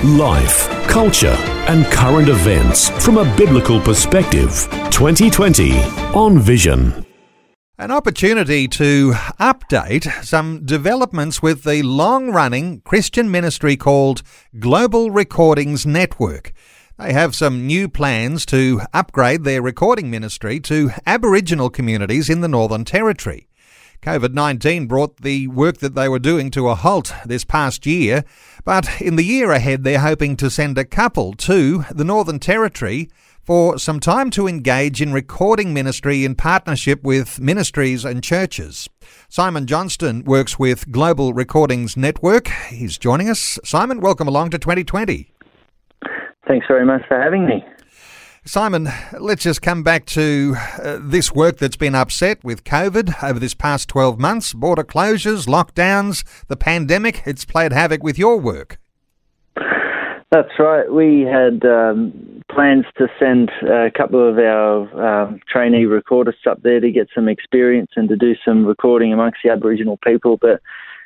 Life, culture, and current events from a biblical perspective. 2020 on Vision. An opportunity to update some developments with the long running Christian ministry called Global Recordings Network. They have some new plans to upgrade their recording ministry to Aboriginal communities in the Northern Territory. COVID 19 brought the work that they were doing to a halt this past year, but in the year ahead, they're hoping to send a couple to the Northern Territory for some time to engage in recording ministry in partnership with ministries and churches. Simon Johnston works with Global Recordings Network. He's joining us. Simon, welcome along to 2020. Thanks very much for having me. Simon, let's just come back to uh, this work that's been upset with COVID over this past 12 months border closures, lockdowns, the pandemic. It's played havoc with your work. That's right. We had um, plans to send a couple of our um, trainee recordists up there to get some experience and to do some recording amongst the Aboriginal people, but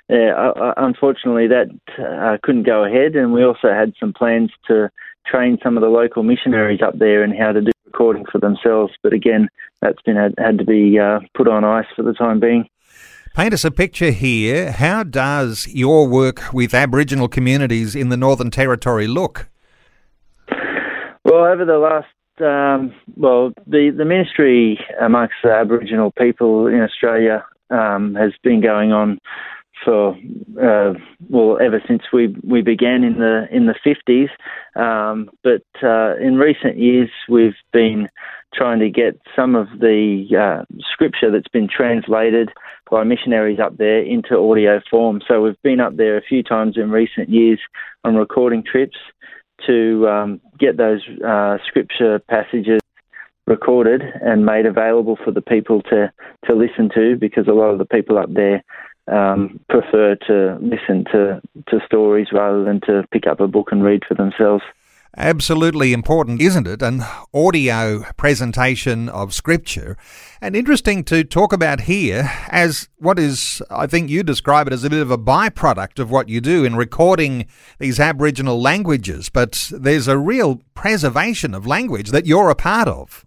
uh, unfortunately that uh, couldn't go ahead. And we also had some plans to train some of the local missionaries up there in how to do recording for themselves. But again, that's been had, had to be uh, put on ice for the time being. Paint us a picture here. How does your work with Aboriginal communities in the Northern Territory look? Well, over the last um, well, the, the ministry amongst the Aboriginal people in Australia um, has been going on for uh, well ever since we we began in the in the fifties. Um, but uh, in recent years, we've been trying to get some of the uh, scripture that's been translated by missionaries up there into audio form. So we've been up there a few times in recent years on recording trips to um, get those uh, scripture passages recorded and made available for the people to, to listen to because a lot of the people up there um, prefer to listen to, to stories rather than to pick up a book and read for themselves. Absolutely important, isn't it? An audio presentation of Scripture. And interesting to talk about here as what is, I think you describe it as a bit of a byproduct of what you do in recording these Aboriginal languages. But there's a real preservation of language that you're a part of.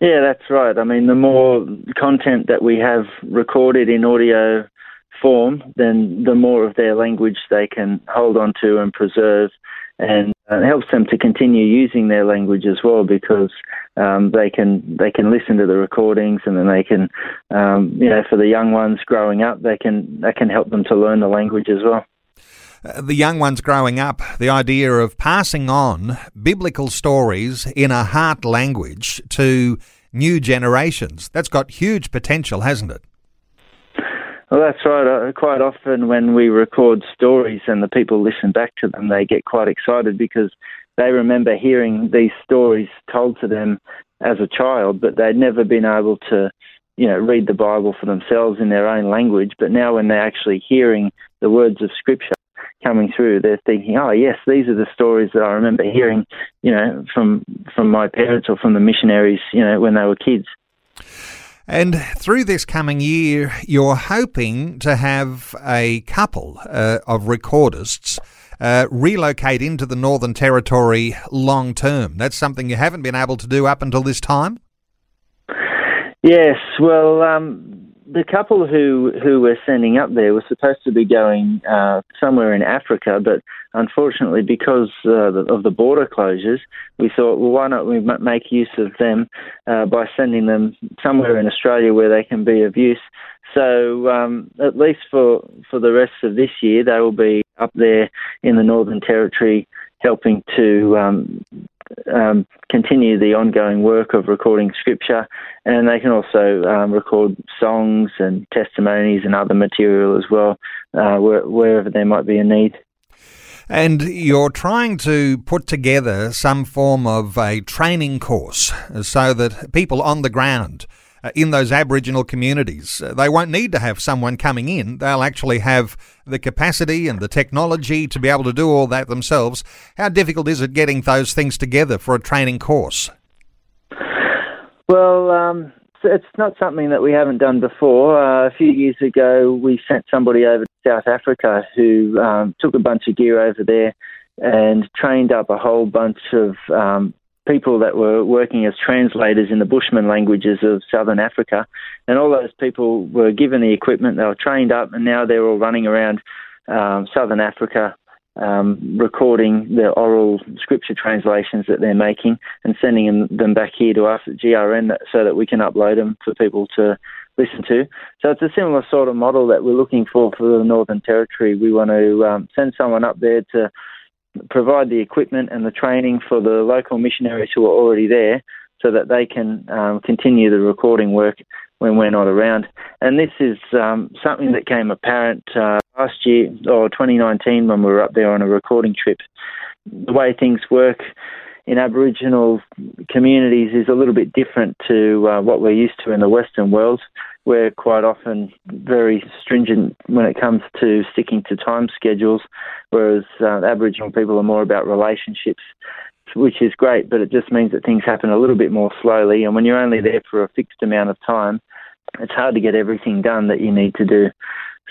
Yeah, that's right. I mean, the more content that we have recorded in audio form, then the more of their language they can hold on to and preserve. And uh, it helps them to continue using their language as well because um, they can they can listen to the recordings and then they can um, you know for the young ones growing up they can that can help them to learn the language as well. The young ones growing up, the idea of passing on biblical stories in a heart language to new generations. That's got huge potential, hasn't it? Well, that's right. Uh, quite often, when we record stories and the people listen back to them, they get quite excited because they remember hearing these stories told to them as a child, but they'd never been able to, you know, read the Bible for themselves in their own language. But now, when they're actually hearing the words of Scripture, coming through, they're thinking, "Oh, yes, these are the stories that I remember hearing, you know, from from my parents or from the missionaries, you know, when they were kids." And through this coming year, you're hoping to have a couple uh, of recordists uh, relocate into the Northern Territory long term. That's something you haven't been able to do up until this time. Yes, well, um, the couple who who were sending up there were supposed to be going uh, somewhere in Africa, but unfortunately, because uh, of the border closures, we thought, well, why not we make use of them uh, by sending them somewhere in Australia where they can be of use. So um, at least for for the rest of this year, they will be up there in the Northern Territory helping to um, um, continue the ongoing work of recording scripture, and they can also um, record songs and testimonies and other material as well, uh, where, wherever there might be a need. And you're trying to put together some form of a training course so that people on the ground in those Aboriginal communities, uh, they won't need to have someone coming in. They'll actually have the capacity and the technology to be able to do all that themselves. How difficult is it getting those things together for a training course? Well, um, it's not something that we haven't done before. Uh, a few years ago, we sent somebody over to South Africa who um, took a bunch of gear over there and trained up a whole bunch of um, people that were working as translators in the Bushman languages of southern Africa. And all those people were given the equipment, they were trained up, and now they're all running around um, southern Africa um, recording the oral scripture translations that they're making and sending them back here to us at GRN so that we can upload them for people to listen to. So it's a similar sort of model that we're looking for for the Northern Territory. We want to um, send someone up there to provide the equipment and the training for the local missionaries who are already there so that they can um, continue the recording work when we're not around. And this is um, something that came apparent uh, last year or 2019 when we were up there on a recording trip. The way things work in Aboriginal communities is a little bit different to uh, what we're used to in the Western world. We're quite often very stringent when it comes to sticking to time schedules, whereas uh, Aboriginal people are more about relationships, which is great, but it just means that things happen a little bit more slowly. And when you're only there for a fixed amount of time, it's hard to get everything done that you need to do.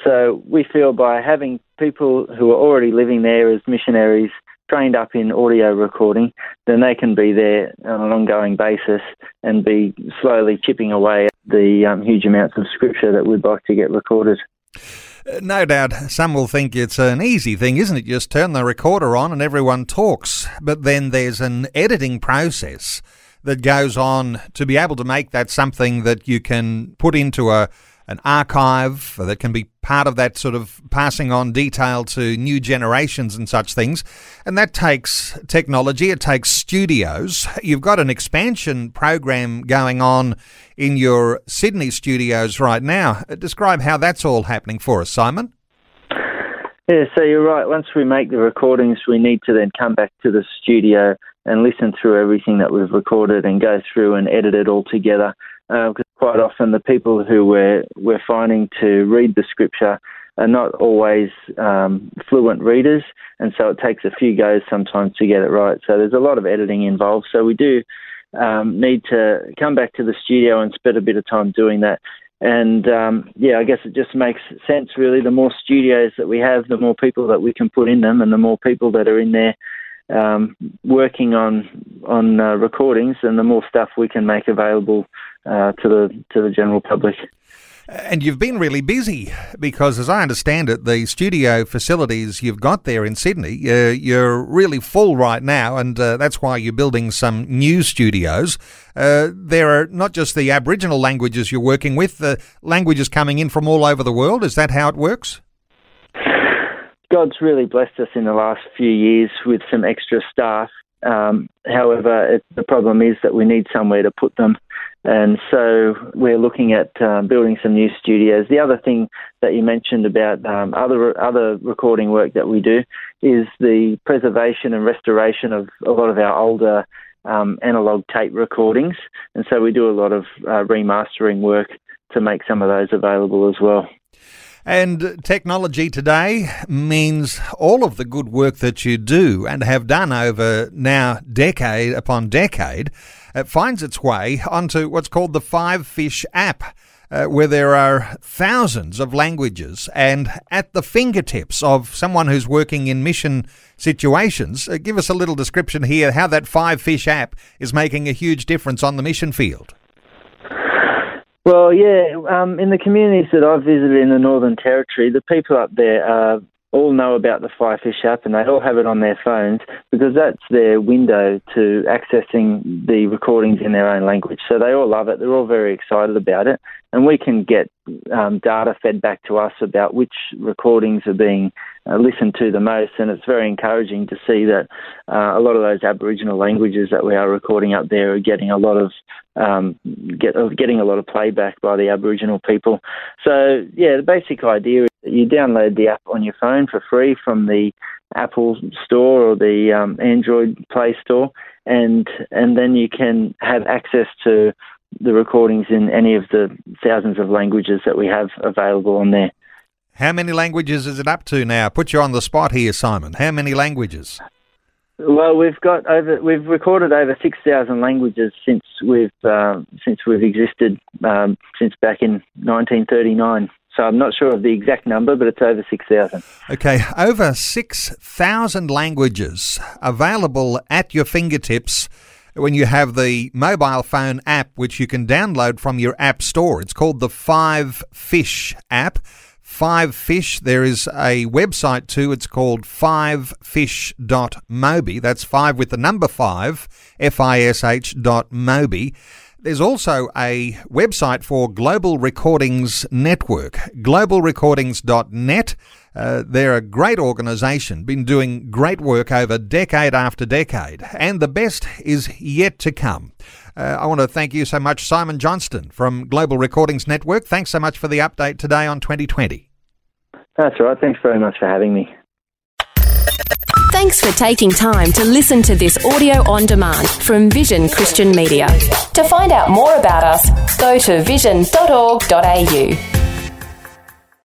So we feel by having people who are already living there as missionaries trained up in audio recording, then they can be there on an ongoing basis and be slowly chipping away the um, huge amounts of scripture that we'd like to get recorded. Uh, no doubt some will think it's an easy thing, isn't it? Just turn the recorder on and everyone talks. But then there's an editing process that goes on to be able to make that something that you can put into a an archive that can be part of that sort of passing on detail to new generations and such things. And that takes technology, it takes studios. You've got an expansion program going on in your Sydney studios right now. Uh, describe how that's all happening for us, Simon. Yeah, so you're right. Once we make the recordings, we need to then come back to the studio and listen through everything that we've recorded and go through and edit it all together. Because uh, quite often the people who we're we're finding to read the scripture are not always um, fluent readers, and so it takes a few goes sometimes to get it right. So there's a lot of editing involved. So we do um, need to come back to the studio and spend a bit of time doing that. And um, yeah, I guess it just makes sense really. The more studios that we have, the more people that we can put in them, and the more people that are in there um, working on on uh, recordings, and the more stuff we can make available uh, to the to the general public. And you've been really busy because, as I understand it, the studio facilities you've got there in Sydney, uh, you're really full right now, and uh, that's why you're building some new studios. Uh, there are not just the Aboriginal languages you're working with, the languages coming in from all over the world. Is that how it works? God's really blessed us in the last few years with some extra staff. Um, however, it, the problem is that we need somewhere to put them. And so we're looking at uh, building some new studios. The other thing that you mentioned about um, other other recording work that we do is the preservation and restoration of a lot of our older um, analog tape recordings. And so we do a lot of uh, remastering work to make some of those available as well. And technology today means all of the good work that you do and have done over now decade upon decade it finds its way onto what's called the Five Fish app. Uh, where there are thousands of languages and at the fingertips of someone who's working in mission situations. Uh, give us a little description here how that Five Fish app is making a huge difference on the mission field. Well, yeah, um, in the communities that I've visited in the Northern Territory, the people up there are all know about the Five Fish app and they all have it on their phones because that's their window to accessing the recordings in their own language. So they all love it. They're all very excited about it. And we can get um, data fed back to us about which recordings are being uh, listened to the most. And it's very encouraging to see that uh, a lot of those Aboriginal languages that we are recording up there are getting a lot of um, get, getting a lot of playback by the Aboriginal people. So yeah, the basic idea is you download the app on your phone for free from the Apple Store or the um, Android Play Store, and and then you can have access to the recordings in any of the thousands of languages that we have available on there. How many languages is it up to now? Put you on the spot here, Simon. How many languages? Well, we've got over we've recorded over six thousand languages since we've uh, since we've existed um, since back in 1939. So I'm not sure of the exact number, but it's over 6,000. Okay, over 6,000 languages available at your fingertips when you have the mobile phone app, which you can download from your app store. It's called the Five Fish app. Five Fish. There is a website too. It's called fivefish.mobi. That's five with the number five, F I S H dot mobi. There's also a website for Global Recordings Network, globalrecordings.net. Uh, they're a great organisation, been doing great work over decade after decade, and the best is yet to come. Uh, I want to thank you so much, Simon Johnston from Global Recordings Network. Thanks so much for the update today on 2020. That's right. Thanks very much for having me. Thanks for taking time to listen to this audio on demand from Vision Christian Media. To find out more about us, go to vision.org.au.